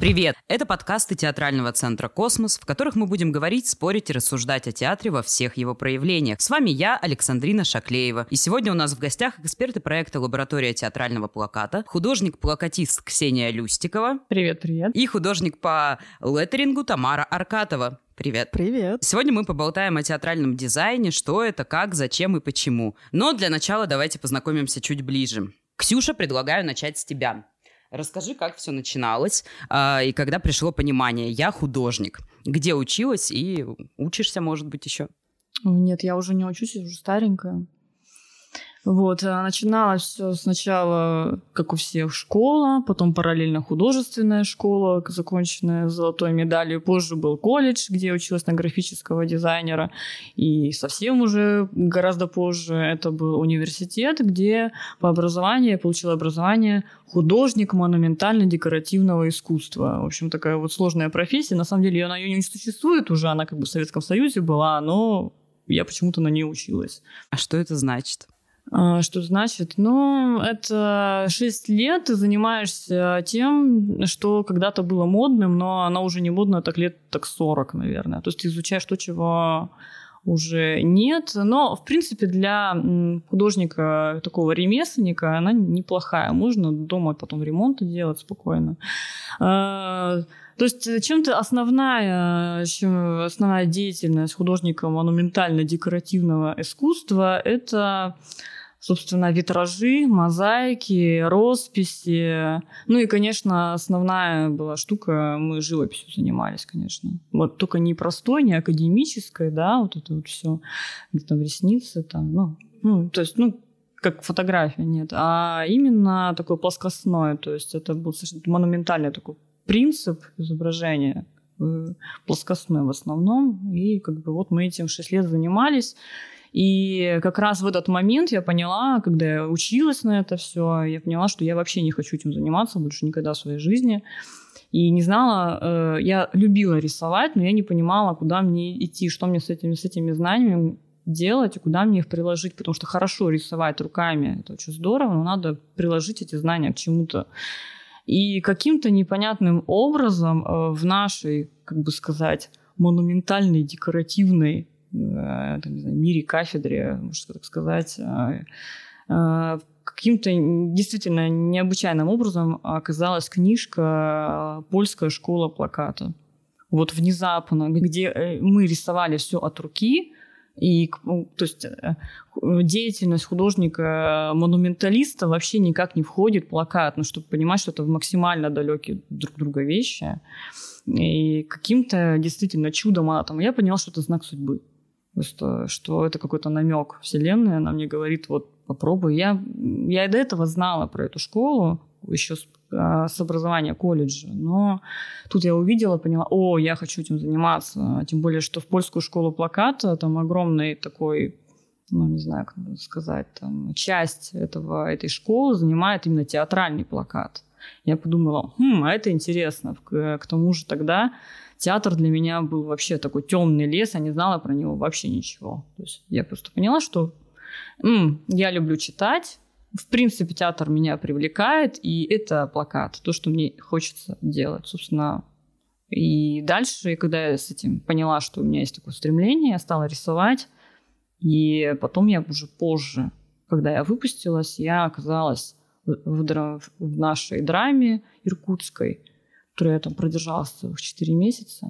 Привет! Это подкасты театрального центра «Космос», в которых мы будем говорить, спорить и рассуждать о театре во всех его проявлениях. С вами я, Александрина Шаклеева. И сегодня у нас в гостях эксперты проекта «Лаборатория театрального плаката», художник-плакатист Ксения Люстикова. Привет, привет. И художник по леттерингу Тамара Аркатова. Привет. Привет. Сегодня мы поболтаем о театральном дизайне, что это, как, зачем и почему. Но для начала давайте познакомимся чуть ближе. Ксюша, предлагаю начать с тебя. Расскажи, как все начиналось э, и когда пришло понимание. Я художник. Где училась и учишься, может быть, еще? Нет, я уже не учусь, я уже старенькая. Вот, а начиналось все сначала, как у всех, школа, потом параллельно художественная школа, законченная золотой медалью. Позже был колледж, где я училась на графического дизайнера. И совсем уже гораздо позже это был университет, где по образованию я получила образование художник монументально-декоративного искусства. В общем, такая вот сложная профессия. На самом деле она ее не существует уже, она как бы в Советском Союзе была, но я почему-то на ней училась. А что это значит? А, что значит? Ну, это 6 лет ты занимаешься тем, что когда-то было модным, но оно уже не модно так лет так 40, наверное. То есть ты изучаешь то, чего уже нет. Но, в принципе, для художника, такого ремесленника, она неплохая. Можно дома потом ремонт делать спокойно. А, то есть чем-то основная, чем основная деятельность художника монументально-декоративного искусства – это собственно, витражи, мозаики, росписи. Ну и, конечно, основная была штука, мы живописью занимались, конечно. Вот только не простой, не академической, да, вот это вот все, где там ресницы, там, ну, ну, то есть, ну, как фотография, нет, а именно такое плоскостное, то есть это был совершенно монументальный такой принцип изображения, э, плоскостной в основном, и как бы вот мы этим 6 лет занимались, и как раз в этот момент я поняла, когда я училась на это все, я поняла, что я вообще не хочу этим заниматься больше никогда в своей жизни. И не знала, э, я любила рисовать, но я не понимала, куда мне идти, что мне с этими, с этими знаниями делать и куда мне их приложить, потому что хорошо рисовать руками, это очень здорово, но надо приложить эти знания к чему-то. И каким-то непонятным образом э, в нашей, как бы сказать, монументальной декоративной там, не знаю, мире, кафедре, можно так сказать, э, э, каким-то действительно необычайным образом оказалась книжка «Польская школа плаката». Вот внезапно, где мы рисовали все от руки, и, ну, то есть, деятельность художника-монументалиста вообще никак не входит в плакат, ну, чтобы понимать, что это максимально далекие друг друга вещи. И каким-то действительно чудом там, я поняла, что это знак судьбы. Просто, что это какой-то намек Вселенной, она мне говорит, вот попробуй. Я, я и до этого знала про эту школу, еще с, а, с образования колледжа, но тут я увидела, поняла, о, я хочу этим заниматься. Тем более, что в польскую школу плаката там огромный такой ну, не знаю, как сказать, там, часть этого, этой школы занимает именно театральный плакат. Я подумала, хм, а это интересно. К, к тому же тогда театр для меня был вообще такой темный лес, я не знала про него вообще ничего. То есть я просто поняла, что м, я люблю читать, в принципе, театр меня привлекает, и это плакат, то, что мне хочется делать, собственно. И дальше, когда я с этим поняла, что у меня есть такое стремление, я стала рисовать, и потом я уже позже, когда я выпустилась, я оказалась в, в нашей драме иркутской, которой я там продержалась целых 4 месяца.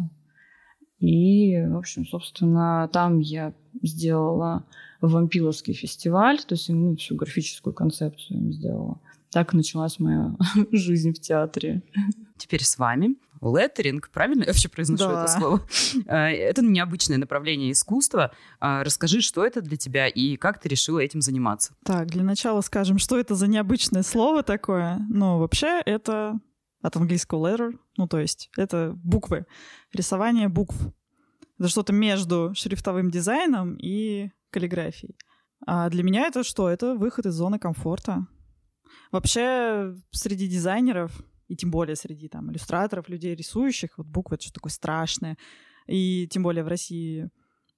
И, в общем, собственно, там я сделала вампиловский фестиваль, то есть ну, всю графическую концепцию сделала. Так началась моя жизнь в театре. Теперь с вами леттеринг, правильно я вообще произношу да. это слово? А, это необычное направление искусства. А, расскажи, что это для тебя и как ты решила этим заниматься? Так, для начала скажем, что это за необычное слово такое. Ну, вообще, это от английского letter, ну, то есть это буквы, рисование букв. Это что-то между шрифтовым дизайном и каллиграфией. А для меня это что? Это выход из зоны комфорта. Вообще, среди дизайнеров, и тем более среди там иллюстраторов, людей рисующих, вот буквы — это что такое страшное. И тем более в России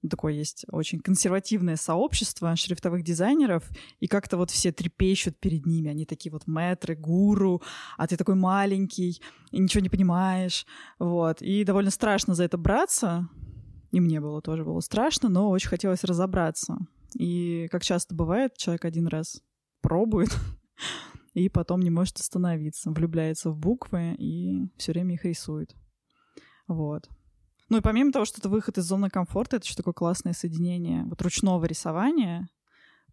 такое есть очень консервативное сообщество шрифтовых дизайнеров, и как-то вот все трепещут перед ними, они такие вот мэтры, гуру, а ты такой маленький, и ничего не понимаешь, вот, и довольно страшно за это браться, и мне было тоже было страшно, но очень хотелось разобраться. И, как часто бывает, человек один раз пробует, и потом не может остановиться, влюбляется в буквы и все время их рисует. Вот. Ну и помимо того, что это выход из зоны комфорта, это еще такое классное соединение вот ручного рисования,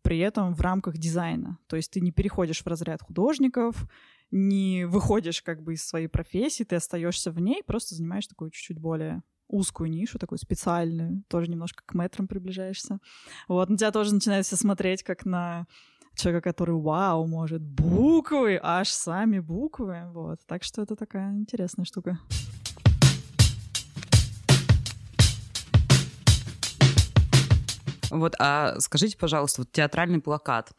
при этом в рамках дизайна. То есть ты не переходишь в разряд художников, не выходишь как бы из своей профессии, ты остаешься в ней, просто занимаешь такую чуть-чуть более узкую нишу, такую специальную, тоже немножко к метрам приближаешься. Вот, на тебя тоже начинают все смотреть как на человека, который, вау, может буквы, аж сами буквы, вот. Так что это такая интересная штука. Вот, а скажите, пожалуйста, вот театральный плакат,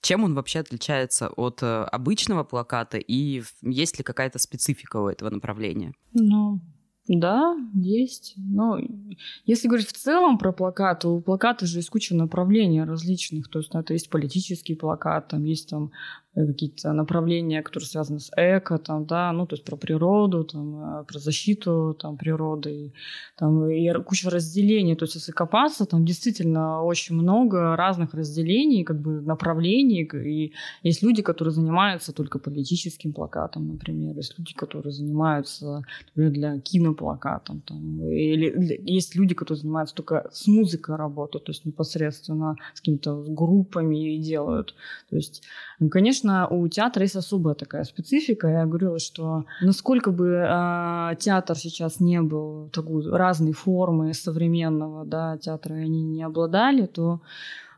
чем он вообще отличается от э, обычного плаката и есть ли какая-то специфика у этого направления? Ну, да, есть. Но если говорить в целом про плакаты, у плаката же есть куча направлений различных. То есть ну, это есть политический плакат, там есть там какие-то направления, которые связаны с эко, там, да, ну, то есть про природу, там, э, про защиту там, природы, там, и куча разделений. То есть если копаться, там действительно очень много разных разделений, как бы направлений, и есть люди, которые занимаются только политическим плакатом, например, есть люди, которые занимаются, например, для киноплакатом, там, или есть люди, которые занимаются только с музыкой работают, то есть непосредственно с какими-то группами и делают. То есть, конечно, конечно, у театра есть особая такая специфика. Я говорила, что насколько бы э, театр сейчас не был такой разной формы современного да, театра, они не обладали, то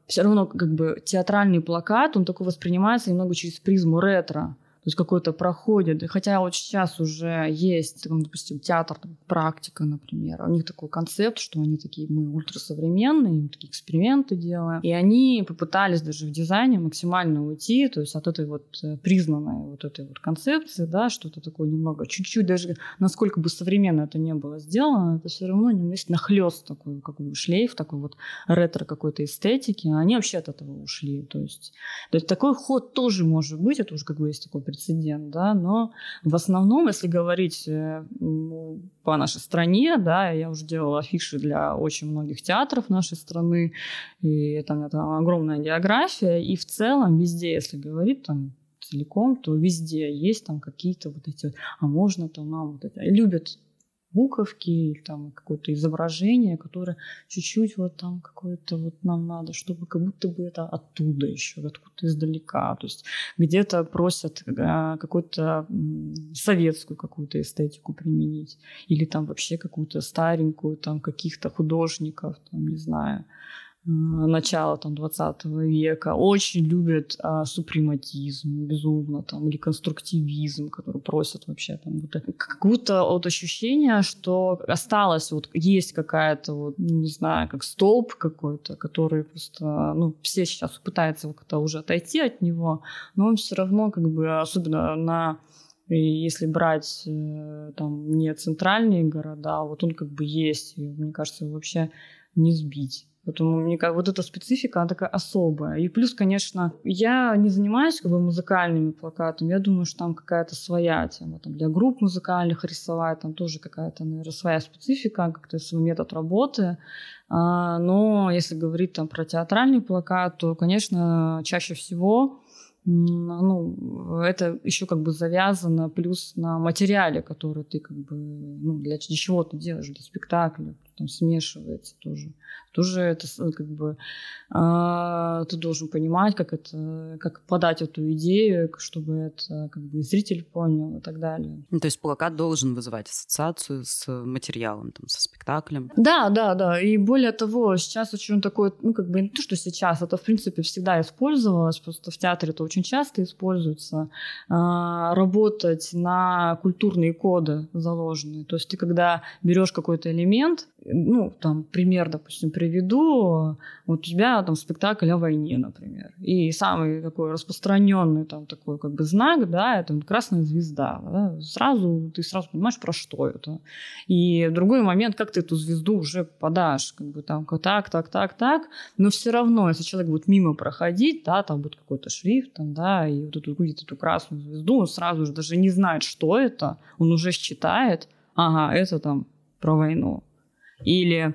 все равно как бы театральный плакат, он такой воспринимается немного через призму ретро то есть какой-то проходит. Хотя вот сейчас уже есть, допустим, театр, там, практика, например. У них такой концепт, что они такие, мы ультрасовременные, мы такие эксперименты делаем. И они попытались даже в дизайне максимально уйти, то есть от этой вот э, признанной вот этой вот концепции, да, что-то такое немного, чуть-чуть даже, насколько бы современно это не было сделано, это все равно есть нахлест такой, как бы шлейф, такой вот ретро какой-то эстетики. Они вообще от этого ушли. То есть, то есть такой ход тоже может быть, это уже как бы есть такой прецедент, да, но в основном, если говорить э, по нашей стране, да, я уже делала афиши для очень многих театров нашей страны, и там это огромная география, и в целом везде, если говорить, там целиком, то везде есть там какие-то вот эти, а можно то нам вот это, любят буковки или там какое-то изображение, которое чуть-чуть вот там какое-то вот нам надо, чтобы как будто бы это оттуда еще, откуда-то издалека. То есть где-то просят а, какую-то советскую какую-то эстетику применить или там вообще какую-то старенькую там каких-то художников, там, не знаю, начала там 20 века очень любят а, супрематизм безумно там или конструктивизм который просят вообще там вот как будто вот ощущение что осталось вот есть какая-то вот ну, не знаю как столб какой-то который просто ну все сейчас пытаются как-то уже отойти от него но он все равно как бы особенно на и если брать э, там не центральные города, вот он как бы есть, и, мне кажется, вообще не сбить. Поэтому мне как вот эта специфика, она такая особая. И плюс, конечно, я не занимаюсь как бы музыкальными плакатами. Я думаю, что там какая-то своя тема. Там для групп музыкальных рисовать, там тоже какая-то, наверное, своя специфика, как-то свой метод работы. А, но если говорить там про театральный плакат, то, конечно, чаще всего ну, это еще как бы завязано плюс на материале, который ты как бы, ну, для, для чего ты делаешь, для спектакля, там смешивается тоже. Тоже это как бы а, ты должен понимать, как это, как подать эту идею, чтобы это как бы зритель понял и так далее. Ну, то есть плакат должен вызывать ассоциацию с материалом, там, со спектаклем. Да, да, да. И более того, сейчас очень такое, ну как бы не то, что сейчас, это в принципе всегда использовалось, просто в театре это очень часто используется, а, работать на культурные коды заложенные. То есть ты когда берешь какой-то элемент, ну, там, пример, допустим, приведу. Вот у тебя там спектакль о войне, например. И самый такой распространенный там такой как бы знак, да, это красная звезда. Да? Сразу, ты сразу понимаешь, про что это. И другой момент, как ты эту звезду уже подашь, как бы там так, так, так, так. Но все равно, если человек будет мимо проходить, да, там будет какой-то шрифт, там, да, и вот эту, увидит эту красную звезду, он сразу же даже не знает, что это, он уже считает, ага, это там про войну или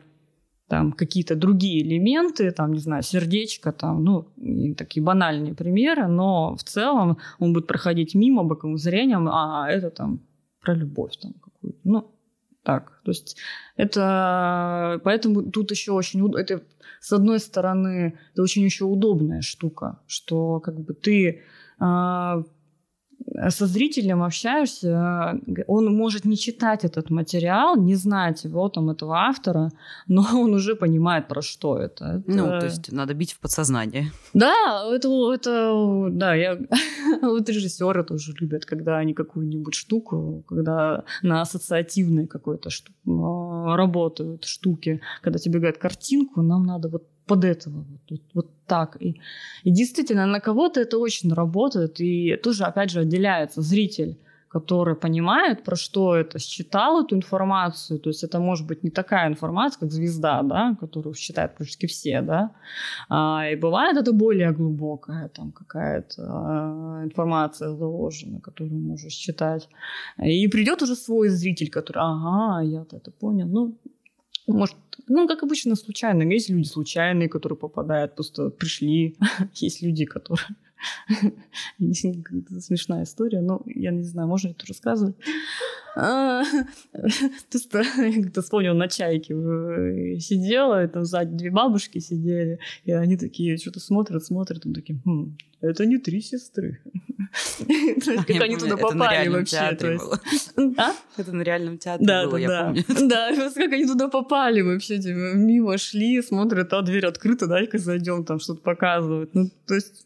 там какие-то другие элементы, там, не знаю, сердечко, там, ну, такие банальные примеры, но в целом он будет проходить мимо боковым зрением, а это там про любовь там какую-то, ну, так, то есть это, поэтому тут еще очень, это с одной стороны, это очень еще удобная штука, что как бы ты а, со зрителем общаешься, он может не читать этот материал, не знать его, там, этого автора, но он уже понимает, про что это. это... Ну, то есть надо бить в подсознание. Да, это, это да, я... вот режиссеры тоже любят, когда они какую-нибудь штуку, когда на ассоциативной какой-то шту... А, работают штуки, когда тебе говорят картинку, нам надо вот под этого, вот, вот так. И, и действительно, на кого-то это очень работает, и тоже, опять же, отделяется. Зритель который понимает, про что это, считал эту информацию, то есть это может быть не такая информация, как звезда, да, которую считают практически все, да, а, и бывает это более глубокая там какая-то а, информация заложена, которую можешь считать, и придет уже свой зритель, который, ага, я-то это понял, ну, может, ну, как обычно, случайно. Есть люди случайные, которые попадают, просто пришли. Есть люди, которые... Смешная история, но я не знаю, можно это рассказывать. А, просто я как-то вспомнила, на чайке сидела, и там сзади две бабушки сидели, и они такие что-то смотрят, смотрят, и такие, хм, это не три сестры. Как они туда попали вообще. А? Это на реальном театре было, я помню. Да, как они туда попали вообще, типа, мимо шли, смотрят, а дверь открыта, дай-ка зайдем, там что-то показывают. Ну, то есть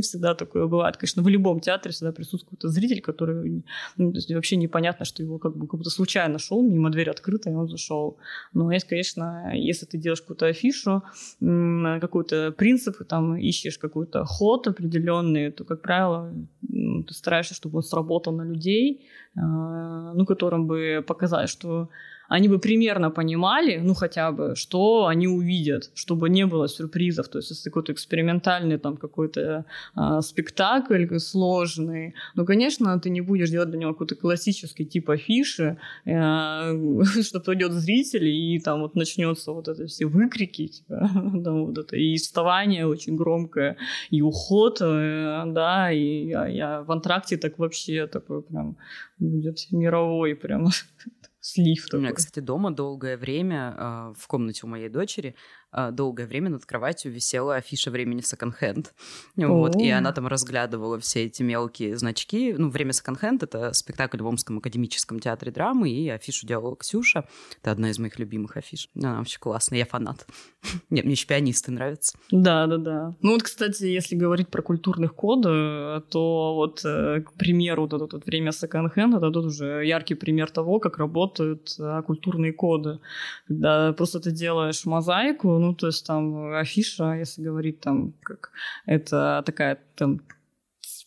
всегда такое бывает. Конечно, в любом театре всегда присутствует зритель, который ну, то есть вообще непонятно, что его как бы как будто случайно шел, мимо дверь открыта, и он зашел. Но есть, конечно, если ты делаешь какую-то афишу, какой-то принцип, там ищешь какой-то ход определенный, то, как правило, ты стараешься, чтобы он сработал на людей, а, ну, которым бы показать, что они бы примерно понимали, ну хотя бы, что они увидят, чтобы не было сюрпризов. То есть если какой-то экспериментальный там какой-то э, спектакль сложный, ну, конечно, ты не будешь делать для него какой-то классический тип афиши, э, что придет зритель и там вот начнется вот это все выкрики, типа, там, вот это, и вставание очень громкое, и уход, э, да, и я, я в антракте так вообще такой прям будет мировой прям слив такой. У меня, кстати, дома долгое время э, в комнате у моей дочери а, долгое время над кроватью висела афиша времени секонд-хенд. Вот, и она там разглядывала все эти мелкие значки. Ну, время секонд-хенд — это спектакль в Омском академическом театре драмы, и афишу делала Ксюша. Это одна из моих любимых афиш. Она вообще классная, я фанат. Нет, мне еще пианисты нравятся. Да, да, да. Ну вот, кстати, если говорить про культурных коды, то вот, э, к примеру, вот это вот время секонд-хенд, это тут уже яркий пример того, как работают э, культурные коды. Когда просто ты делаешь мозаику, ну, то есть там афиша, если говорить там, как это такая там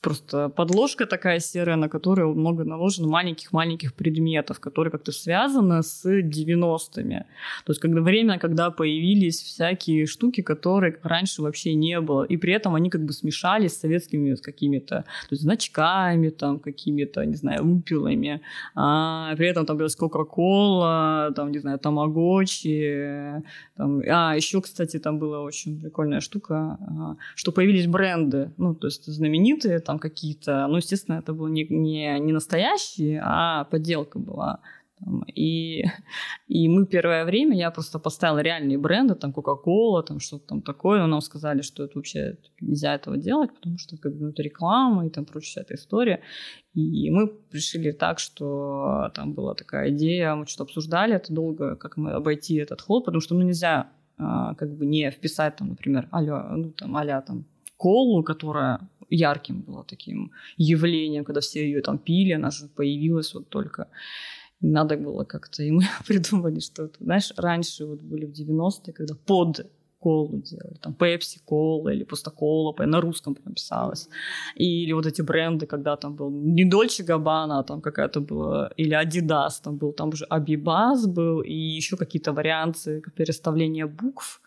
просто подложка такая серая, на которую много наложено маленьких-маленьких предметов, которые как-то связаны с 90-ми. То есть когда время, когда появились всякие штуки, которые раньше вообще не было. И при этом они как бы смешались с советскими с какими-то то есть, значками, там, какими-то, не знаю, упилами. А при этом там была Кока-Кола, там, не знаю, Тамагочи. Там... А, еще, кстати, там была очень прикольная штука, что появились бренды, ну, то есть знаменитые, там какие-то, ну, естественно, это было не, не, не настоящие, а подделка была. И, и мы первое время, я просто поставила реальные бренды, там Coca-Cola, там что-то там такое, но нам сказали, что это вообще нельзя этого делать, потому что как ну, это реклама и там прочая вся эта история. И мы решили так, что там была такая идея, мы что-то обсуждали это долго, как мы обойти этот ход, потому что ну, нельзя а, как бы не вписать там, например, аля, ну там, аля там колу, которая ярким было таким явлением, когда все ее там пили, она же появилась вот только. надо было как-то, и мы придумали что-то. Знаешь, раньше вот были в 90-е, когда под колу делали, там Pepsi кола или просто кола, на русском прям писалось. Или вот эти бренды, когда там был не Дольче Габбана, а там какая-то была, или Adidas, там был, там уже Абибас был, и еще какие-то варианты переставления букв.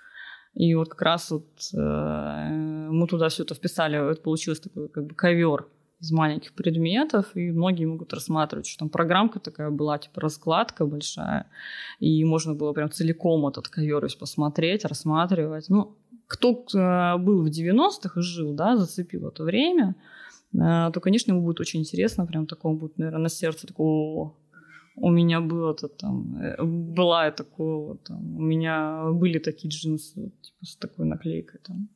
И вот как раз вот э, мы туда все это вписали, это получилось такой как бы ковер из маленьких предметов, и многие могут рассматривать, что там программка такая была, типа раскладка большая, и можно было прям целиком этот ковер посмотреть, рассматривать. Ну, кто э, был в 90-х и жил, да, зацепил это время, э, то, конечно, ему будет очень интересно, прям такому будет, наверное, на сердце такого у меня было-то там, э, была я такого, там, у меня были такие джинсы, типа, с такой наклейкой там.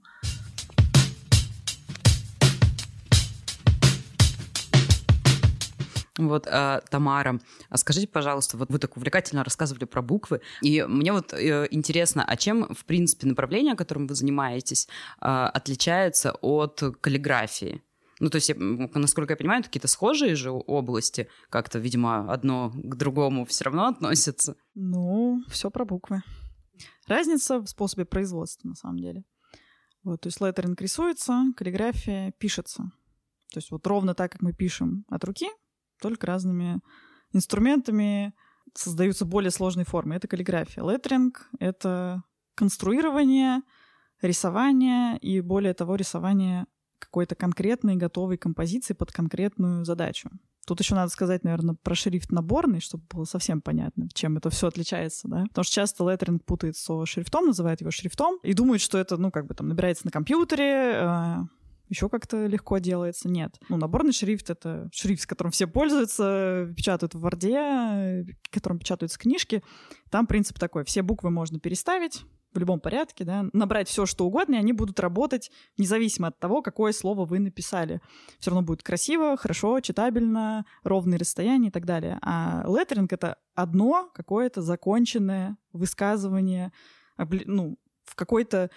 Вот, э, Тамара, а скажите, пожалуйста, вот вы так увлекательно рассказывали про буквы, и мне вот э, интересно, а чем, в принципе, направление, которым вы занимаетесь, э, отличается от каллиграфии? Ну, то есть, я, насколько я понимаю, какие-то схожие же области, как-то, видимо, одно к другому все равно относятся. Ну, все про буквы. Разница в способе производства, на самом деле. Вот, то есть леттеринг рисуется, каллиграфия пишется. То есть вот ровно так, как мы пишем от руки, только разными инструментами создаются более сложные формы. Это каллиграфия. Леттеринг — это конструирование, рисование и, более того, рисование какой-то конкретной готовой композиции под конкретную задачу. Тут еще надо сказать, наверное, про шрифт наборный, чтобы было совсем понятно, чем это все отличается, да. Потому что часто леттеринг путает со шрифтом, называют его шрифтом, и думают, что это, ну, как бы там набирается на компьютере, э, еще как-то легко делается. Нет. Ну, наборный шрифт — это шрифт, с которым все пользуются, печатают в Варде, которым печатаются книжки. Там принцип такой. Все буквы можно переставить, в любом порядке, да, набрать все, что угодно, и они будут работать независимо от того, какое слово вы написали. Все равно будет красиво, хорошо, читабельно, ровные расстояния и так далее. А леттеринг — это одно какое-то законченное высказывание, ну, в какой-то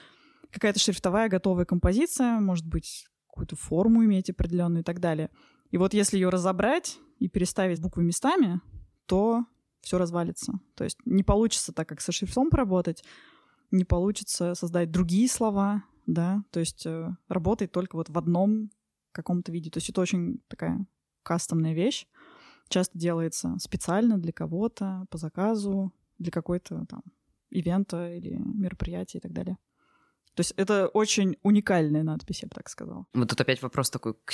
какая-то шрифтовая готовая композиция, может быть, какую-то форму иметь определенную и так далее. И вот если ее разобрать и переставить буквы местами, то все развалится. То есть не получится так, как со шрифтом поработать, не получится создать другие слова, да, то есть э, работает только вот в одном каком-то виде. То есть это очень такая кастомная вещь. Часто делается специально для кого-то, по заказу, для какой-то там ивента или мероприятия и так далее. То есть это очень уникальная надпись, я бы так сказала. Вот тут опять вопрос такой к.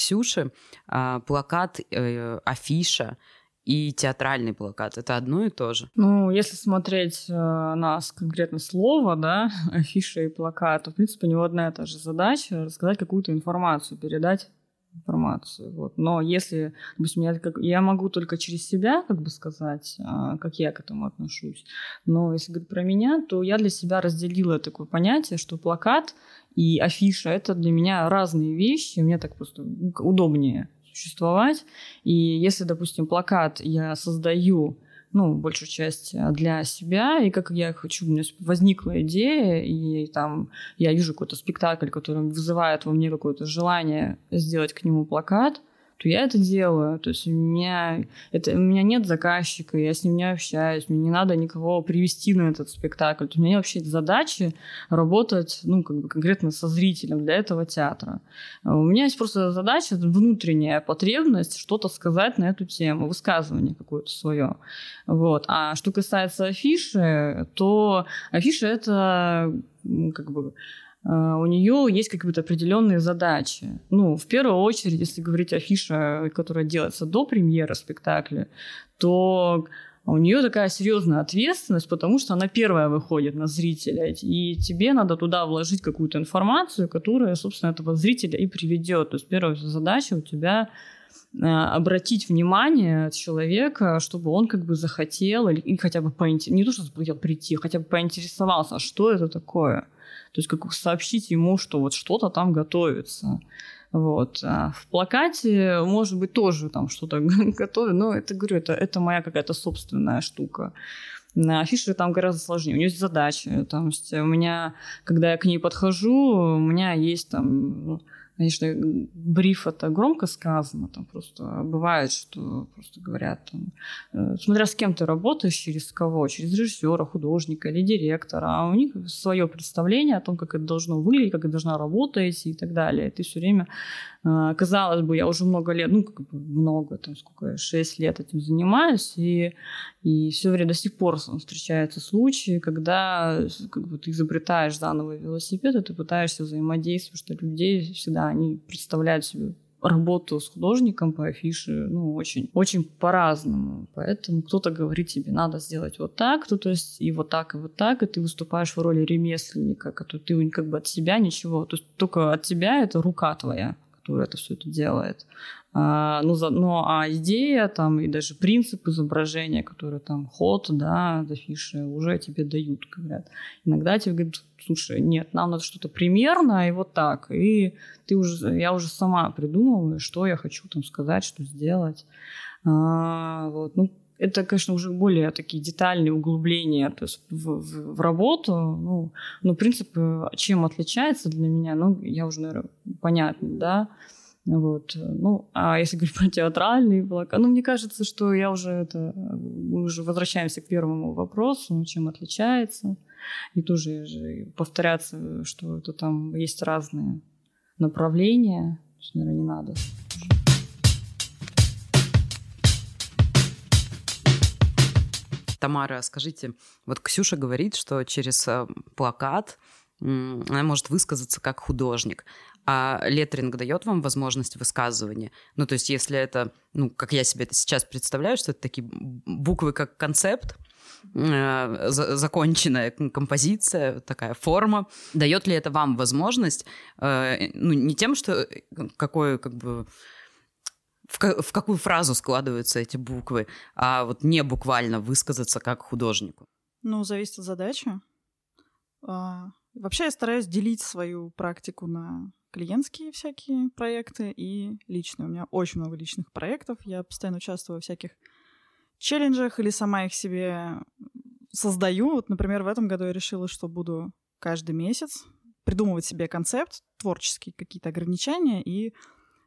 А, плакат, э, афиша и театральный плакат — это одно и то же? Ну, если смотреть э, на конкретно слово, да, афиша и плакат, то, в принципе, у него одна и та же задача — рассказать какую-то информацию, передать информацию. Вот. Но если, допустим, я, как, я могу только через себя как бы сказать, а, как я к этому отношусь. Но если говорить про меня, то я для себя разделила такое понятие, что плакат и афиша — это для меня разные вещи. Мне так просто удобнее существовать. И если, допустим, плакат я создаю ну, большую часть э, для себя, и как я хочу, у меня возникла идея, и там я вижу какой-то спектакль, который вызывает во мне какое-то желание сделать к нему плакат – то я это делаю. То есть у меня, это, у меня нет заказчика, я с ним не общаюсь, мне не надо никого привести на этот спектакль. То у меня вообще задачи работать ну, как бы конкретно со зрителем для этого театра. У меня есть просто задача, внутренняя потребность что-то сказать на эту тему, высказывание какое-то свое. Вот. А что касается афиши, то афиша это как бы у нее есть какие-то определенные задачи. Ну, в первую очередь, если говорить о фише, которая делается до премьеры спектакля, то у нее такая серьезная ответственность, потому что она первая выходит на зрителя, и тебе надо туда вложить какую-то информацию, которая, собственно, этого зрителя и приведет. То есть первая задача у тебя обратить внимание человека, чтобы он как бы захотел или, или хотя бы поинтересовался, не то, что захотел прийти, хотя бы поинтересовался, а что это такое. То есть как сообщить ему, что вот что-то там готовится. Вот. А в плакате, может быть, тоже там что-то готовят, но это, говорю, это, это моя какая-то собственная штука. На афише там гораздо сложнее. У нее есть задачи. Там, у меня, когда я к ней подхожу, у меня есть там ну, Конечно, бриф это громко сказано, там просто бывает, что просто говорят, там, э, смотря с кем ты работаешь, через кого, через режиссера, художника или директора, а у них свое представление о том, как это должно выглядеть, как это должна работать и так далее. Ты все время казалось бы, я уже много лет, ну, как бы много, там, сколько я, 6 лет этим занимаюсь, и, и все время до сих пор встречаются случаи, когда как бы, ты изобретаешь заново велосипед, и ты пытаешься взаимодействовать, что людей всегда они представляют себе работу с художником по афише, ну, очень, очень по-разному. Поэтому кто-то говорит тебе, надо сделать вот так, то, то есть и вот так, и вот так, и ты выступаешь в роли ремесленника, который ты как бы от себя ничего, то есть только от тебя это рука твоя который это все это делает. А, ну, за, ну, а идея там и даже принцип изображения, который там ход, да, афиши, уже тебе дают, говорят. Иногда тебе говорят, слушай, нет, нам надо что-то примерно, и вот так. И ты уже, я уже сама придумываю, что я хочу там сказать, что сделать. А, вот, ну, это, конечно, уже более такие детальные углубления то есть в, в, в работу. Ну, ну, принцип, чем отличается для меня, ну, я уже, наверное, понятно, да. Вот. Ну, а если говорить про театральные блока, ну, мне кажется, что я уже это... Мы уже возвращаемся к первому вопросу, чем отличается. И тоже же повторяться, что это там есть разные направления. Наверное, не надо. Тамара, скажите, вот Ксюша говорит, что через э, плакат она может высказаться как художник. А леттеринг дает вам возможность высказывания? Ну, то есть, если это, ну, как я себе это сейчас представляю, что это такие буквы как концепт, э, законченная композиция, такая форма. Дает ли это вам возможность, э, ну, не тем, что какой, как бы, в, в какую фразу складываются эти буквы, а вот не буквально высказаться как художнику? Ну, зависит от задачи. А, вообще я стараюсь делить свою практику на клиентские всякие проекты и личные. У меня очень много личных проектов. Я постоянно участвую во всяких челленджах или сама их себе создаю. Вот, например, в этом году я решила, что буду каждый месяц придумывать себе концепт, творческие какие-то ограничения и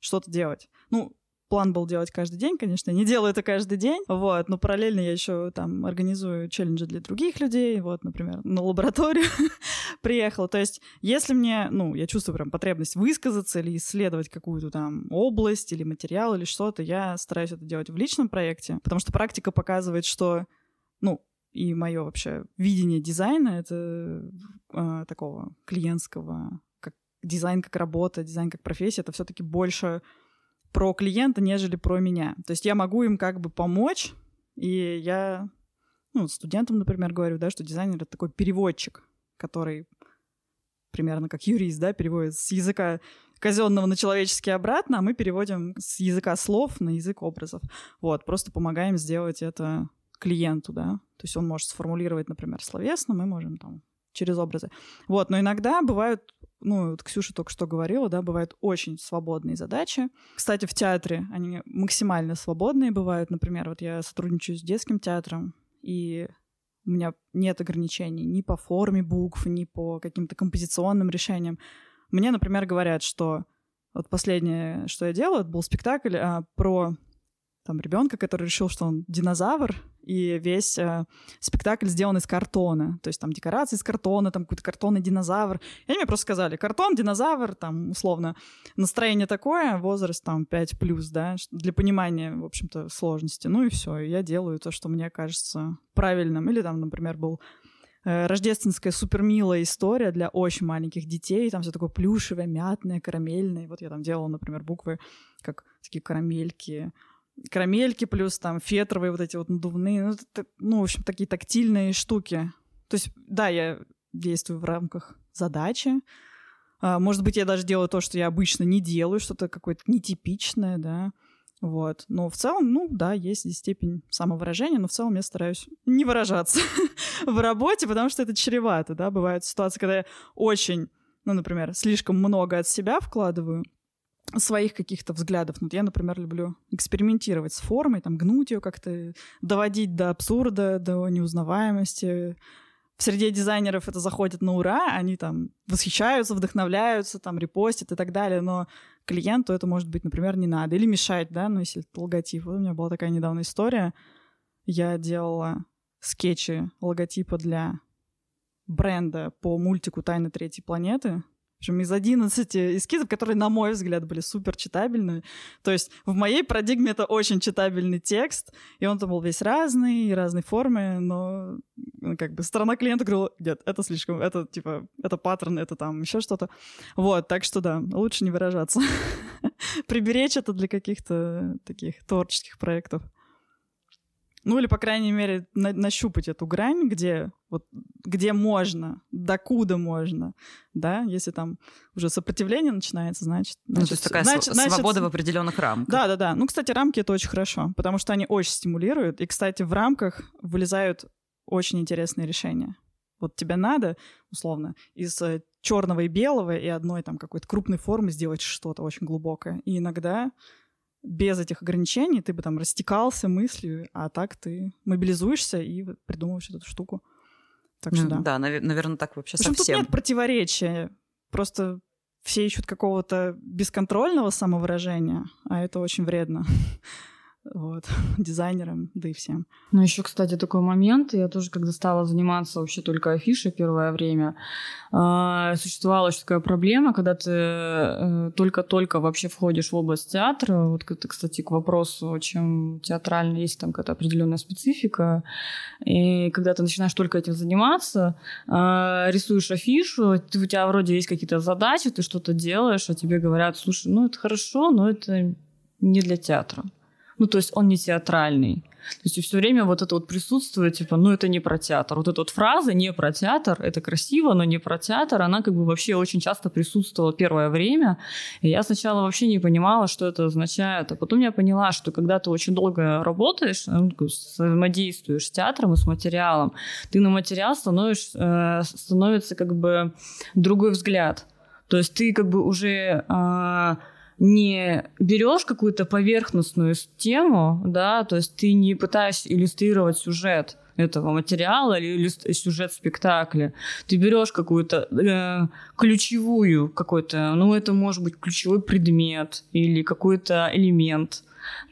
что-то делать. Ну, план был делать каждый день, конечно, не делаю это каждый день, вот, но параллельно я еще там организую челленджи для других людей, вот, например, на лабораторию приехала, то есть если мне, ну, я чувствую прям потребность высказаться или исследовать какую-то там область или материал или что-то, я стараюсь это делать в личном проекте, потому что практика показывает, что, ну, и мое вообще видение дизайна это э, такого клиентского, как дизайн как работа, дизайн как профессия, это все-таки больше про клиента, нежели про меня. То есть я могу им как бы помочь, и я ну, студентам, например, говорю, да, что дизайнер — это такой переводчик, который примерно как юрист, да, переводит с языка казенного на человеческий обратно, а мы переводим с языка слов на язык образов. Вот, просто помогаем сделать это клиенту, да. То есть он может сформулировать, например, словесно, мы можем там через образы. Вот, но иногда бывают ну, вот Ксюша только что говорила, да, бывают очень свободные задачи. Кстати, в театре они максимально свободные бывают. Например, вот я сотрудничаю с детским театром, и у меня нет ограничений ни по форме букв, ни по каким-то композиционным решениям. Мне, например, говорят, что вот последнее, что я делала, это был спектакль а, про там ребенка, который решил, что он динозавр, и весь э, спектакль сделан из картона. То есть там декорации из картона, там какой-то картонный динозавр. И они мне просто сказали, картон, динозавр, там, условно, настроение такое, возраст там 5 плюс, да, для понимания, в общем-то, сложности. Ну и все, я делаю то, что мне кажется правильным. Или там, например, был э, рождественская супермилая история для очень маленьких детей. Там все такое плюшевое, мятное, карамельное. Вот я там делала, например, буквы как такие карамельки, карамельки плюс там фетровые вот эти вот надувные, ну, это, ну, в общем, такие тактильные штуки. То есть, да, я действую в рамках задачи. А, может быть, я даже делаю то, что я обычно не делаю, что-то какое-то нетипичное, да. Вот. Но в целом, ну да, есть здесь степень самовыражения, но в целом я стараюсь не выражаться в работе, потому что это чревато, да. Бывают ситуации, когда я очень, ну, например, слишком много от себя вкладываю, своих каких-то взглядов. Вот я, например, люблю экспериментировать с формой, там, гнуть ее как-то, доводить до абсурда, до неузнаваемости. в среде дизайнеров это заходит на ура, они там восхищаются, вдохновляются, там репостят и так далее, но клиенту это может быть, например, не надо или мешать, да, ну если это логотип. Вот у меня была такая недавно история, я делала скетчи логотипа для бренда по мультику «Тайны третьей планеты», общем, из 11 эскизов, которые, на мой взгляд, были супер читабельные. То есть в моей парадигме это очень читабельный текст, и он там был весь разный, разной формы, но ну, как бы сторона клиента говорила, нет, это слишком, это типа, это паттерн, это там еще что-то. Вот, так что да, лучше не выражаться. Приберечь это для каких-то таких творческих проектов. Ну или, по крайней мере, на нащупать эту грань, где, вот, где можно, докуда можно, да, если там уже сопротивление начинается, значит... Ну, то есть такая значит, свобода значит, в определенных рамках. Да-да-да. Ну, кстати, рамки — это очень хорошо, потому что они очень стимулируют. И, кстати, в рамках вылезают очень интересные решения. Вот тебе надо, условно, из э, черного и белого и одной там какой-то крупной формы сделать что-то очень глубокое. И иногда без этих ограничений ты бы там растекался мыслью, а так ты мобилизуешься и придумываешь эту штуку. Так что да. Да, нав- наверное, так вообще В общем, совсем. тут нет противоречия. Просто все ищут какого-то бесконтрольного самовыражения, а это очень вредно. вот, дизайнерам, да и всем. Ну, еще, кстати, такой момент, я тоже, когда стала заниматься вообще только афишей первое время, э, существовала еще такая проблема, когда ты э, только-только вообще входишь в область театра, вот это, кстати, к вопросу, чем театрально есть там какая-то определенная специфика, и когда ты начинаешь только этим заниматься, э, рисуешь афишу, ты, у тебя вроде есть какие-то задачи, ты что-то делаешь, а тебе говорят, слушай, ну это хорошо, но это не для театра. Ну, то есть он не театральный. То есть все время вот это вот присутствует, типа, ну это не про театр. Вот эта вот фраза «не про театр», это красиво, но не про театр, она как бы вообще очень часто присутствовала первое время. И я сначала вообще не понимала, что это означает. А потом я поняла, что когда ты очень долго работаешь, ну, взаимодействуешь с театром и с материалом, ты на материал становишь, э, становится как бы другой взгляд. То есть ты как бы уже... Не берешь какую-то поверхностную тему, да, то есть ты не пытаешься иллюстрировать сюжет этого материала или сюжет спектакля. Ты берешь какую-то э, ключевую какой-то, ну это может быть ключевой предмет или какой-то элемент,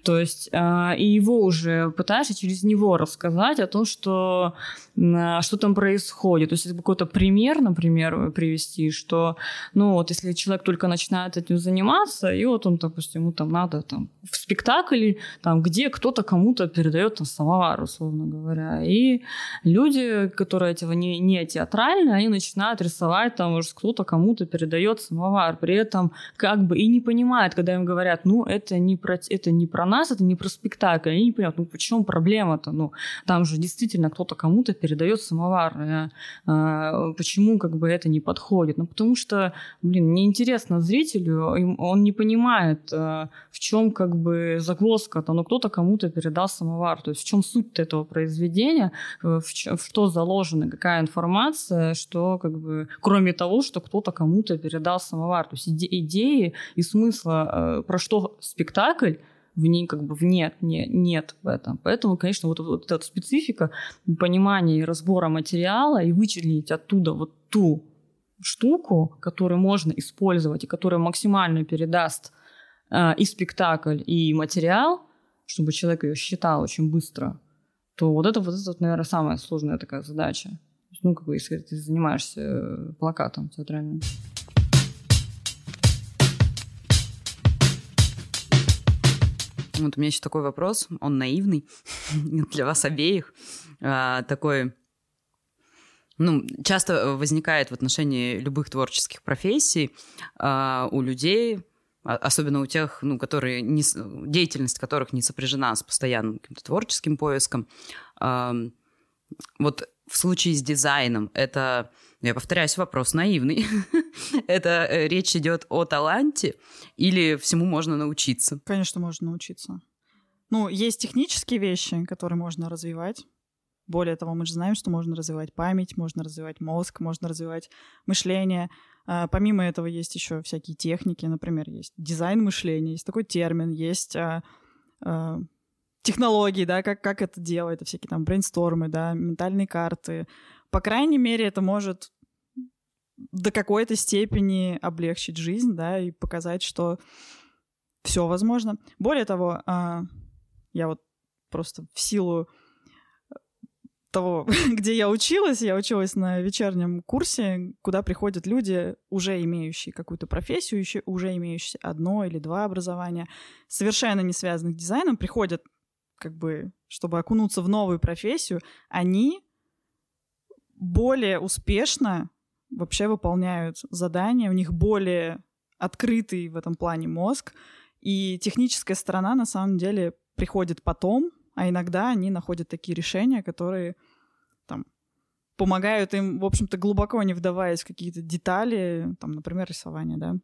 то есть э, и его уже пытаешься через него рассказать о том, что, что там происходит. То есть если какой-то пример, например, привести, что, ну вот, если человек только начинает этим заниматься, и вот он, допустим, ему там надо там в спектакле, там, где кто-то кому-то передает там самовар, условно говоря. И люди, которые этого не, не театральные, они начинают рисовать, там, может, кто-то кому-то передает самовар. При этом как бы и не понимают, когда им говорят, ну, это не про, это не про нас, это не про спектакль. Они не понимают, ну, почему проблема-то? Ну, там же действительно кто-то кому-то передает самовар. А, почему как бы это не подходит? Ну, потому что, блин, неинтересно зрителю, он не понимает, а, в чем как бы загвоздка-то, но кто-то кому-то передал самовар. То есть в чем суть этого произведения, в, в что заложена, какая информация, что как бы, кроме того, что кто-то кому-то передал самовар. То есть иде- идеи и смысла, э, про что спектакль, в ней как бы в нет, не, нет в этом. Поэтому, конечно, вот, вот эта специфика понимания и разбора материала и вычленить оттуда вот ту штуку, которую можно использовать и которая максимально передаст э, и спектакль, и материал, чтобы человек ее считал очень быстро, то вот это, вот это, наверное, самая сложная такая задача. Ну, как бы, если ты занимаешься э, плакатом театральным. Вот у меня еще такой вопрос, он наивный для вас обеих. А, такой, ну, часто возникает в отношении любых творческих профессий а, у людей а, особенно у тех, ну, которые не, деятельность которых не сопряжена с постоянным каким-то творческим поиском. Вот в случае с дизайном это, я повторяюсь, вопрос наивный. это э, речь идет о таланте или всему можно научиться? Конечно, можно научиться. Ну, есть технические вещи, которые можно развивать. Более того, мы же знаем, что можно развивать память, можно развивать мозг, можно развивать мышление. А, помимо этого есть еще всякие техники, например, есть дизайн мышления, есть такой термин, есть а, а, технологии, да, как, как это делать, это всякие там брейнстормы, да, ментальные карты, по крайней мере, это может до какой-то степени облегчить жизнь, да, и показать, что все возможно. Более того, а, я вот просто в силу того, где я училась, я училась на вечернем курсе, куда приходят люди, уже имеющие какую-то профессию, еще, уже имеющие одно или два образования, совершенно не связанных с дизайном, приходят как бы, чтобы окунуться в новую профессию, они более успешно вообще выполняют задания, у них более открытый в этом плане мозг, и техническая сторона на самом деле приходит потом, а иногда они находят такие решения, которые там помогают им, в общем-то, глубоко не вдаваясь в какие-то детали, там, например, рисование, да,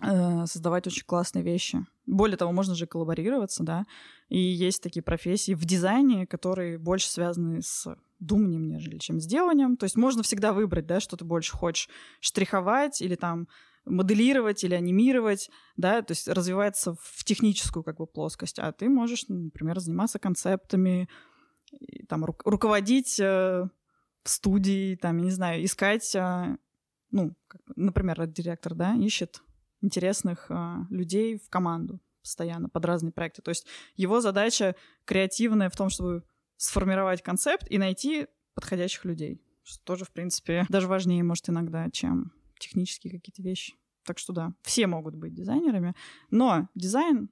создавать очень классные вещи. Более того, можно же коллаборироваться, да, и есть такие профессии в дизайне, которые больше связаны с думанием, нежели чем с деланием. То есть можно всегда выбрать, да, что ты больше хочешь штриховать или там моделировать или анимировать, да, то есть развивается в техническую как бы плоскость, а ты можешь, например, заниматься концептами, там ру- руководить э, в студии, там, я не знаю, искать, э, ну, как, например, директор, да, ищет интересных э, людей в команду постоянно под разные проекты. То есть его задача креативная в том, чтобы сформировать концепт и найти подходящих людей. Что тоже, в принципе, даже важнее, может, иногда, чем технические какие-то вещи. Так что да, все могут быть дизайнерами, но дизайн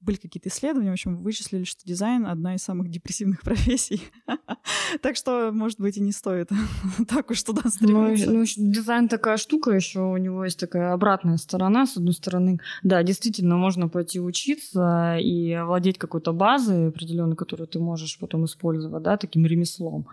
были какие-то исследования, в общем, вычислили, что дизайн — одна из самых депрессивных профессий. так что, может быть, и не стоит так уж туда ну, стремиться. Ну, ну, дизайн такая штука еще, у него есть такая обратная сторона. С одной стороны, да, действительно, можно пойти учиться и овладеть какой-то базой определенной, которую ты можешь потом использовать, да, таким ремеслом.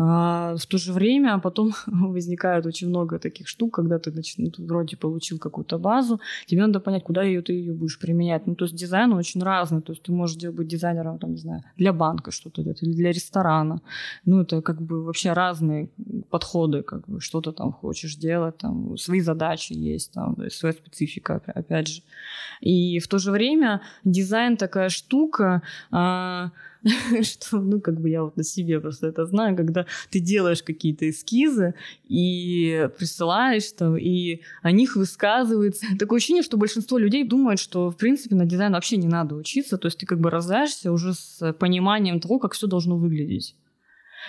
А в то же время потом возникает очень много таких штук, когда ты, значит, ну, вроде получил какую-то базу, тебе надо понять, куда ее ты ее будешь применять. Ну, то есть дизайн очень разный. То есть ты можешь быть дизайнером, там, не знаю, для банка что-то делать, или для ресторана. Ну, это как бы вообще разные подходы, как бы что-то там хочешь делать, там свои задачи есть, там своя специфика, опять же. И в то же время дизайн такая штука, а, что, ну, как бы я вот на себе просто это знаю, когда ты делаешь какие-то эскизы и присылаешь там, и о них высказывается. Такое ощущение, что большинство людей думают, что, в принципе, на дизайн вообще не надо учиться, то есть ты как бы рождаешься уже с пониманием того, как все должно выглядеть.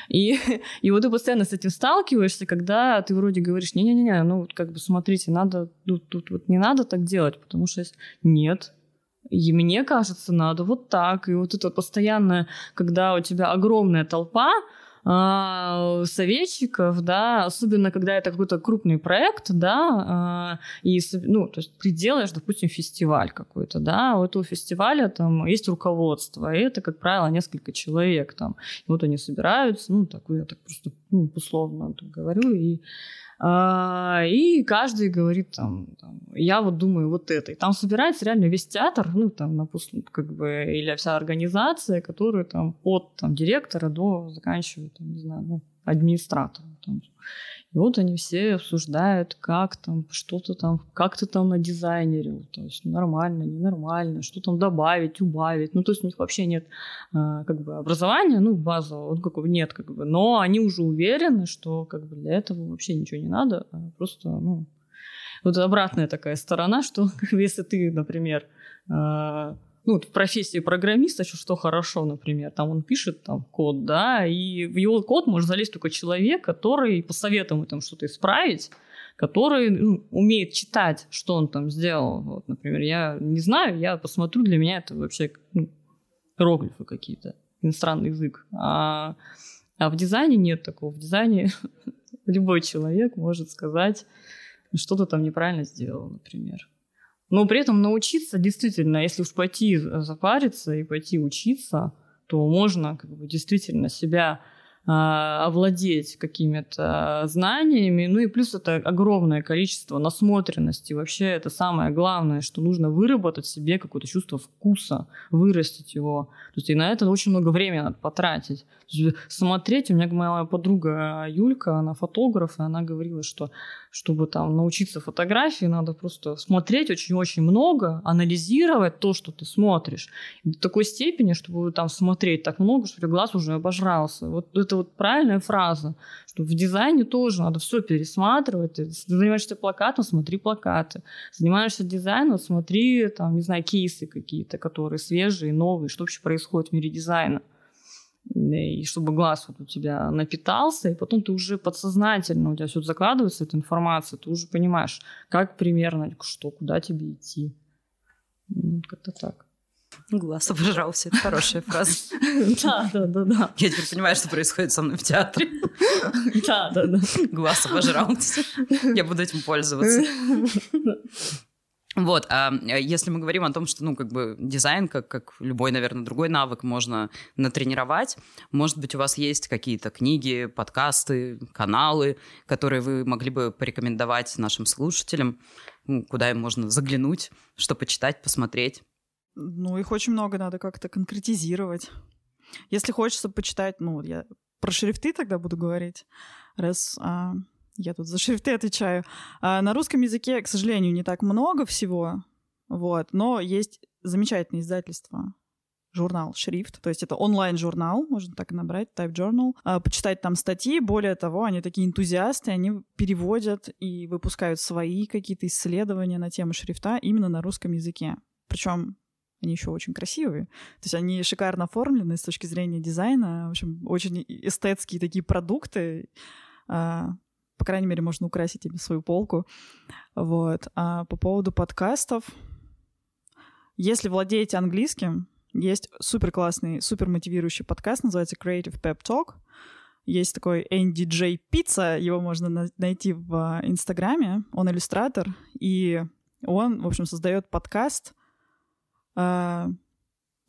И, и вот ты постоянно с этим сталкиваешься, когда ты вроде говоришь, не-не-не, ну вот как бы смотрите, надо, тут, тут вот не надо так делать, потому что нет, и мне кажется, надо вот так. И вот это постоянно, когда у тебя огромная толпа, а, советчиков, да, особенно когда это какой-то крупный проект, да, а, и, ну, то есть ты делаешь, допустим, фестиваль какой-то, да, у этого фестиваля там есть руководство, и это, как правило, несколько человек там, и вот они собираются, ну, так, я так просто, ну, условно говорю, и и каждый говорит там, там, я вот думаю вот это. И там собирается реально весь театр, ну, там, допустим, как бы, или вся организация, которая там от там, директора до заканчивает, там, не знаю, ну, администратора. Там. И вот они все обсуждают, как там, что-то там, как ты там надизайнерил, то есть нормально, ненормально, что там добавить, убавить. Ну, то есть у них вообще нет а, как бы образования, ну, базового, вот какого нет, как бы. Но они уже уверены, что как бы для этого вообще ничего не надо, а просто, ну, вот обратная такая сторона, что если ты, например, а, ну, в профессии программиста, что, что хорошо, например, там он пишет там код, да, и в его код может залезть только человек, который посоветует ему там что-то исправить, который ну, умеет читать, что он там сделал. Вот, например, я не знаю, я посмотрю, для меня это вообще ну, иероглифы какие-то, иностранный язык. А, а в дизайне нет такого. В дизайне любой человек может сказать, что то там неправильно сделал, например. Но при этом научиться действительно, если уж пойти запариться и пойти учиться, то можно как бы действительно себя овладеть какими-то знаниями. Ну и плюс это огромное количество насмотренности. Вообще это самое главное, что нужно выработать себе какое-то чувство вкуса, вырастить его. То есть и на это очень много времени надо потратить. Смотреть, у меня моя подруга Юлька, она фотограф, и она говорила, что чтобы там научиться фотографии, надо просто смотреть очень-очень много, анализировать то, что ты смотришь. До такой степени, чтобы там смотреть так много, что глаз уже обожрался. Вот это вот правильная фраза, что в дизайне тоже надо все пересматривать. Ты занимаешься плакатом, смотри плакаты. Занимаешься дизайном, смотри, там, не знаю, кейсы какие-то, которые свежие, новые, что вообще происходит в мире дизайна и чтобы глаз вот у тебя напитался, и потом ты уже подсознательно, у тебя все закладывается, эта информация, ты уже понимаешь, как примерно, что, куда тебе идти. Ну, как-то так. Глаз обожрался, это хорошая фраза. Да, да, да, да. Я теперь понимаю, что происходит со мной в театре. Да, да, да. Глаз обожрался. Я буду этим пользоваться. Вот, а если мы говорим о том, что, ну, как бы дизайн, как, как любой, наверное, другой навык можно натренировать, может быть, у вас есть какие-то книги, подкасты, каналы, которые вы могли бы порекомендовать нашим слушателям, куда им можно заглянуть, что почитать, посмотреть? Ну, их очень много, надо как-то конкретизировать. Если хочется почитать, ну, я про шрифты тогда буду говорить, раз а, я тут за шрифты отвечаю. А на русском языке, к сожалению, не так много всего, вот, но есть замечательное издательство, журнал «Шрифт», то есть это онлайн-журнал, можно так и набрать, Type Journal, а, почитать там статьи, более того, они такие энтузиасты, они переводят и выпускают свои какие-то исследования на тему шрифта именно на русском языке. Причем они еще очень красивые. То есть они шикарно оформлены с точки зрения дизайна. В общем, очень эстетские такие продукты. По крайней мере, можно украсить ими свою полку. Вот. А по поводу подкастов, если владеете английским, есть супер классный, супер мотивирующий подкаст, называется Creative Pep Talk. Есть такой NDJ Pizza, его можно на- найти в Инстаграме. Он иллюстратор, и он, в общем, создает подкаст, э,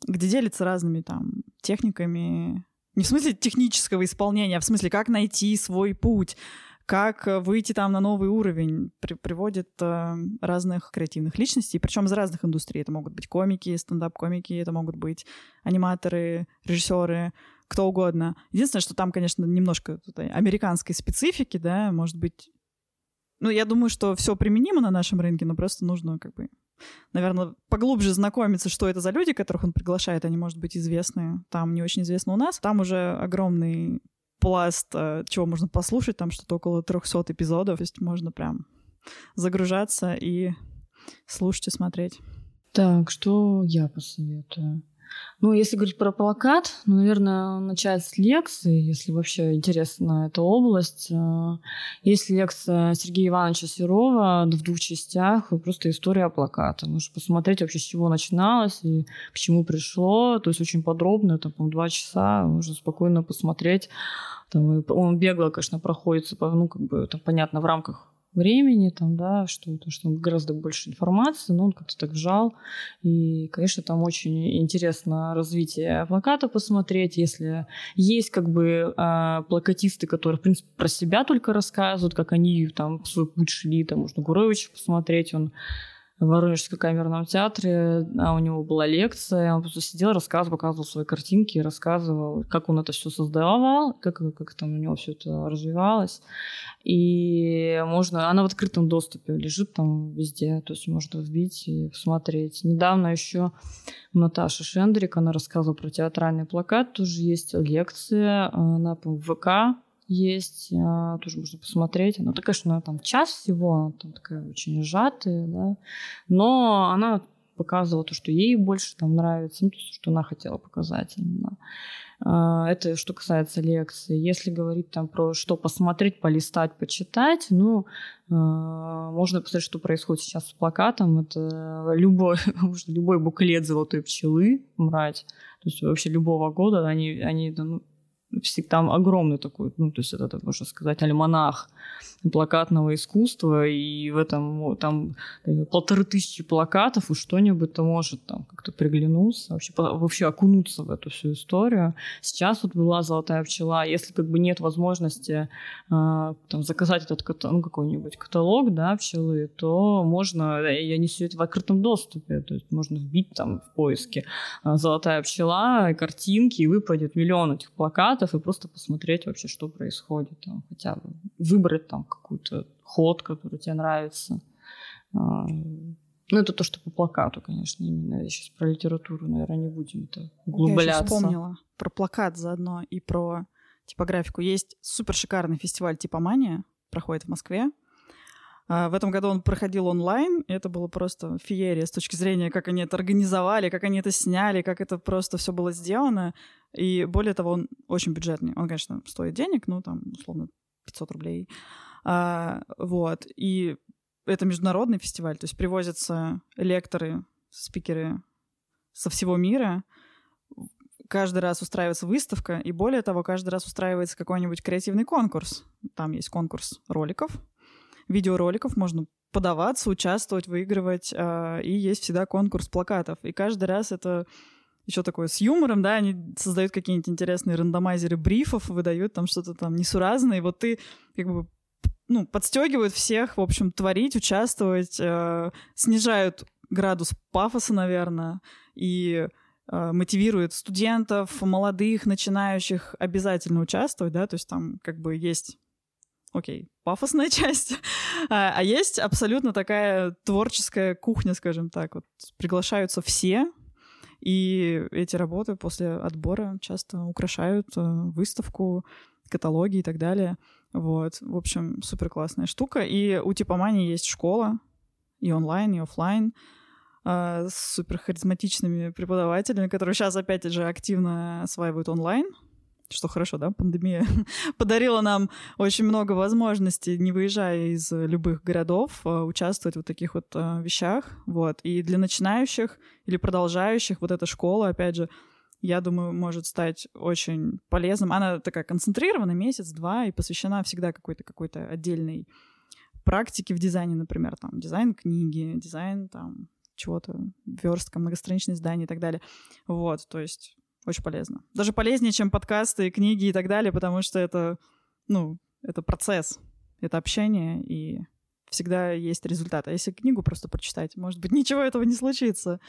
где делится разными там техниками. Не в смысле технического исполнения, а в смысле, как найти свой путь, как э, выйти там на новый уровень, при, приводит э, разных креативных личностей, причем из разных индустрий. Это могут быть комики, стендап-комики, это могут быть аниматоры, режиссеры, кто угодно. Единственное, что там, конечно, немножко американской специфики, да, может быть. Ну, я думаю, что все применимо на нашем рынке, но просто нужно как бы наверное, поглубже знакомиться, что это за люди, которых он приглашает. Они, может быть, известны там, не очень известны у нас. Там уже огромный пласт, э, чего можно послушать, там что-то около 300 эпизодов, то есть можно прям загружаться и слушать и смотреть. Так, что я посоветую? Ну, если говорить про плакат, ну, наверное, начать с лекции, если вообще интересна эта область. Э, есть лекция Сергея Ивановича Серова в двух частях, просто история плаката. Можно посмотреть вообще, с чего начиналось и к чему пришло. То есть очень подробно, это, по два часа, можно спокойно посмотреть. Там, он бегло, конечно, проходится, ну, как бы, это понятно, в рамках времени, там, да, что это, что гораздо больше информации, но он как-то так вжал. И, конечно, там очень интересно развитие плаката посмотреть, если есть как бы э, плакатисты, которые, в принципе, про себя только рассказывают, как они там свой путь шли, там можно Гуровича посмотреть, он в Воронежском камерном театре, а у него была лекция, он просто сидел, рассказывал, показывал свои картинки, рассказывал, как он это все создавал, как, как там у него все это развивалось. И можно, она в открытом доступе лежит там везде, то есть можно вбить и посмотреть. Недавно еще Наташа Шендрик, она рассказывала про театральный плакат, тоже есть лекция, она по ВК есть, а, тоже можно посмотреть. Она такая, что она там час всего, она там такая очень сжатая, да, но она показывала то, что ей больше там нравится, ну, то, что она хотела показать именно. А, это что касается лекции. Если говорить там про что посмотреть, полистать, почитать, ну, а, можно посмотреть, что происходит сейчас с плакатом. Это любой, любой буклет «Золотой пчелы» брать. То есть вообще любого года они, они ну, всегда огромный такой, ну, то есть это, можно сказать, альманах плакатного искусства, и в этом там э, полторы тысячи плакатов, и что-нибудь-то может там как-то приглянуться, вообще, вообще окунуться в эту всю историю. Сейчас вот была «Золотая пчела», если как бы нет возможности э, там, заказать этот ну, какой-нибудь каталог, да, пчелы, то можно, и они все это в открытом доступе, то есть можно вбить там в поиске э, «Золотая пчела», картинки, и выпадет миллион этих плакатов, и просто посмотреть вообще, что происходит, там, хотя бы выбрать там какой-то ход, который тебе нравится. А, ну, это то, что по плакату, конечно, именно. Сейчас про литературу, наверное, не будем это углубляться. Я вспомнила про плакат заодно и про типографику. Есть супер шикарный фестиваль «Типомания», проходит в Москве. А, в этом году он проходил онлайн, и это было просто феерия с точки зрения, как они это организовали, как они это сняли, как это просто все было сделано. И более того, он очень бюджетный. Он, конечно, стоит денег, ну, там, условно, 500 рублей. А, вот. И это международный фестиваль, то есть привозятся лекторы, спикеры со всего мира. Каждый раз устраивается выставка, и более того, каждый раз устраивается какой-нибудь креативный конкурс. Там есть конкурс роликов, видеороликов, можно подаваться, участвовать, выигрывать, э, и есть всегда конкурс плакатов. И каждый раз это еще такое с юмором, да, они создают какие-нибудь интересные рандомайзеры брифов, выдают там что-то там несуразное, и вот ты как бы ну, подстегивают всех, в общем, творить, участвовать, э, снижают градус пафоса, наверное, и э, мотивирует студентов, молодых, начинающих обязательно участвовать, да, то есть там как бы есть окей, пафосная часть, а, а есть абсолютно такая творческая кухня, скажем так. Вот приглашаются все, и эти работы после отбора часто украшают э, выставку, каталоги и так далее. Вот, в общем, супер классная штука. И у Типомании есть школа, и онлайн, и офлайн, э, с супер харизматичными преподавателями, которые сейчас опять же активно осваивают онлайн что хорошо, да, пандемия подарила нам очень много возможностей, не выезжая из любых городов, а, участвовать в таких вот а, вещах, вот. И для начинающих или продолжающих вот эта школа, опять же, я думаю, может стать очень полезным. Она такая концентрирована, месяц-два, и посвящена всегда какой-то какой-то отдельной практике в дизайне, например, там, дизайн книги, дизайн там чего-то, верстка, многостраничное издание и так далее. Вот, то есть очень полезно. Даже полезнее, чем подкасты, книги и так далее, потому что это, ну, это процесс, это общение, и всегда есть результат. А если книгу просто прочитать, может быть, ничего этого не случится.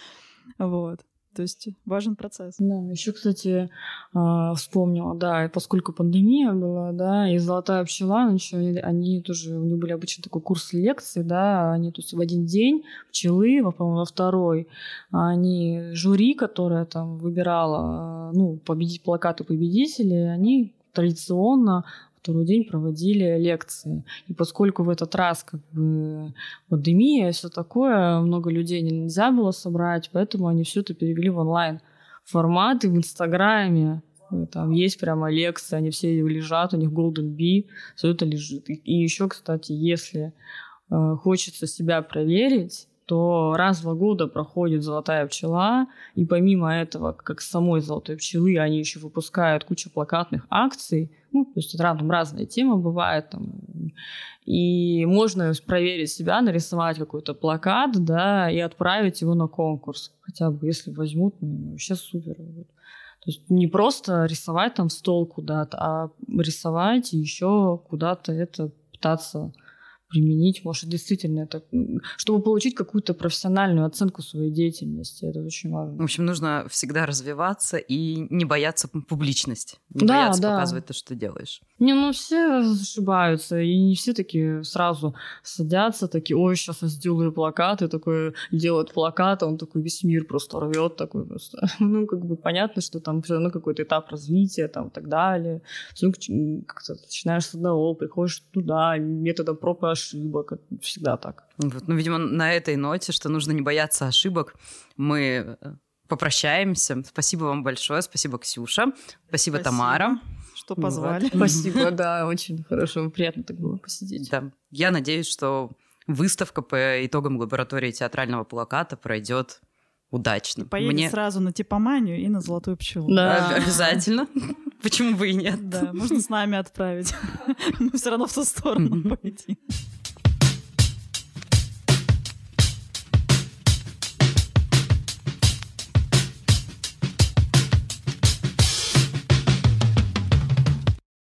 Вот. То есть важен процесс. Да, еще, кстати, а, вспомнила, да, поскольку пандемия была, да, и «Золотая пчела», они, они тоже, у них были обычно такой курс лекций, да, они, то есть в один день пчелы, по-моему, во второй, они, жюри, которое там выбирало, ну, победить плакаты победителей, они традиционно второй день проводили лекции. И поскольку в этот раз как бы пандемия и все такое, много людей нельзя было собрать, поэтому они все это перевели в онлайн форматы в Инстаграме. Там есть прямо лекции, они все лежат, у них Golden Bee, все это лежит. И еще, кстати, если э, хочется себя проверить, то раз в два года проходит «Золотая пчела», и помимо этого, как самой «Золотой пчелы», они еще выпускают кучу плакатных акций, ну, то есть там разные темы бывают, там, и можно проверить себя, нарисовать какой-то плакат, да, и отправить его на конкурс, хотя бы если возьмут, ну, вообще супер. То есть не просто рисовать там стол куда-то, а рисовать и еще куда-то это пытаться применить, может, действительно это, чтобы получить какую-то профессиональную оценку своей деятельности. Это очень важно. В общем, нужно всегда развиваться и не бояться публичности. Не да, бояться да. показывать то, что делаешь. Не, ну все ошибаются, и не все такие сразу садятся, такие, ой, сейчас я сделаю плакат, и такой делает плакат, а он такой весь мир просто рвет, такой просто. Ну, как бы понятно, что там все равно какой-то этап развития, там, и так далее. Ну, как-то начинаешь с одного, приходишь туда, методом проб и ошибок. Всегда так. Вот, ну, видимо, на этой ноте, что нужно не бояться ошибок, мы э, попрощаемся. Спасибо вам большое. Спасибо, Ксюша. Спасибо, Спасибо. Тамара. Что позвали. Вот. Спасибо, да, очень хорошо. Приятно так было посидеть. Да. Я надеюсь, что выставка по итогам лаборатории театрального плаката пройдет удачно. Поедет Мне сразу на типоманию и на золотую пчелу. Да. Об- обязательно. Почему бы и нет? Да, можно с нами отправить. Мы все равно в ту сторону пойти.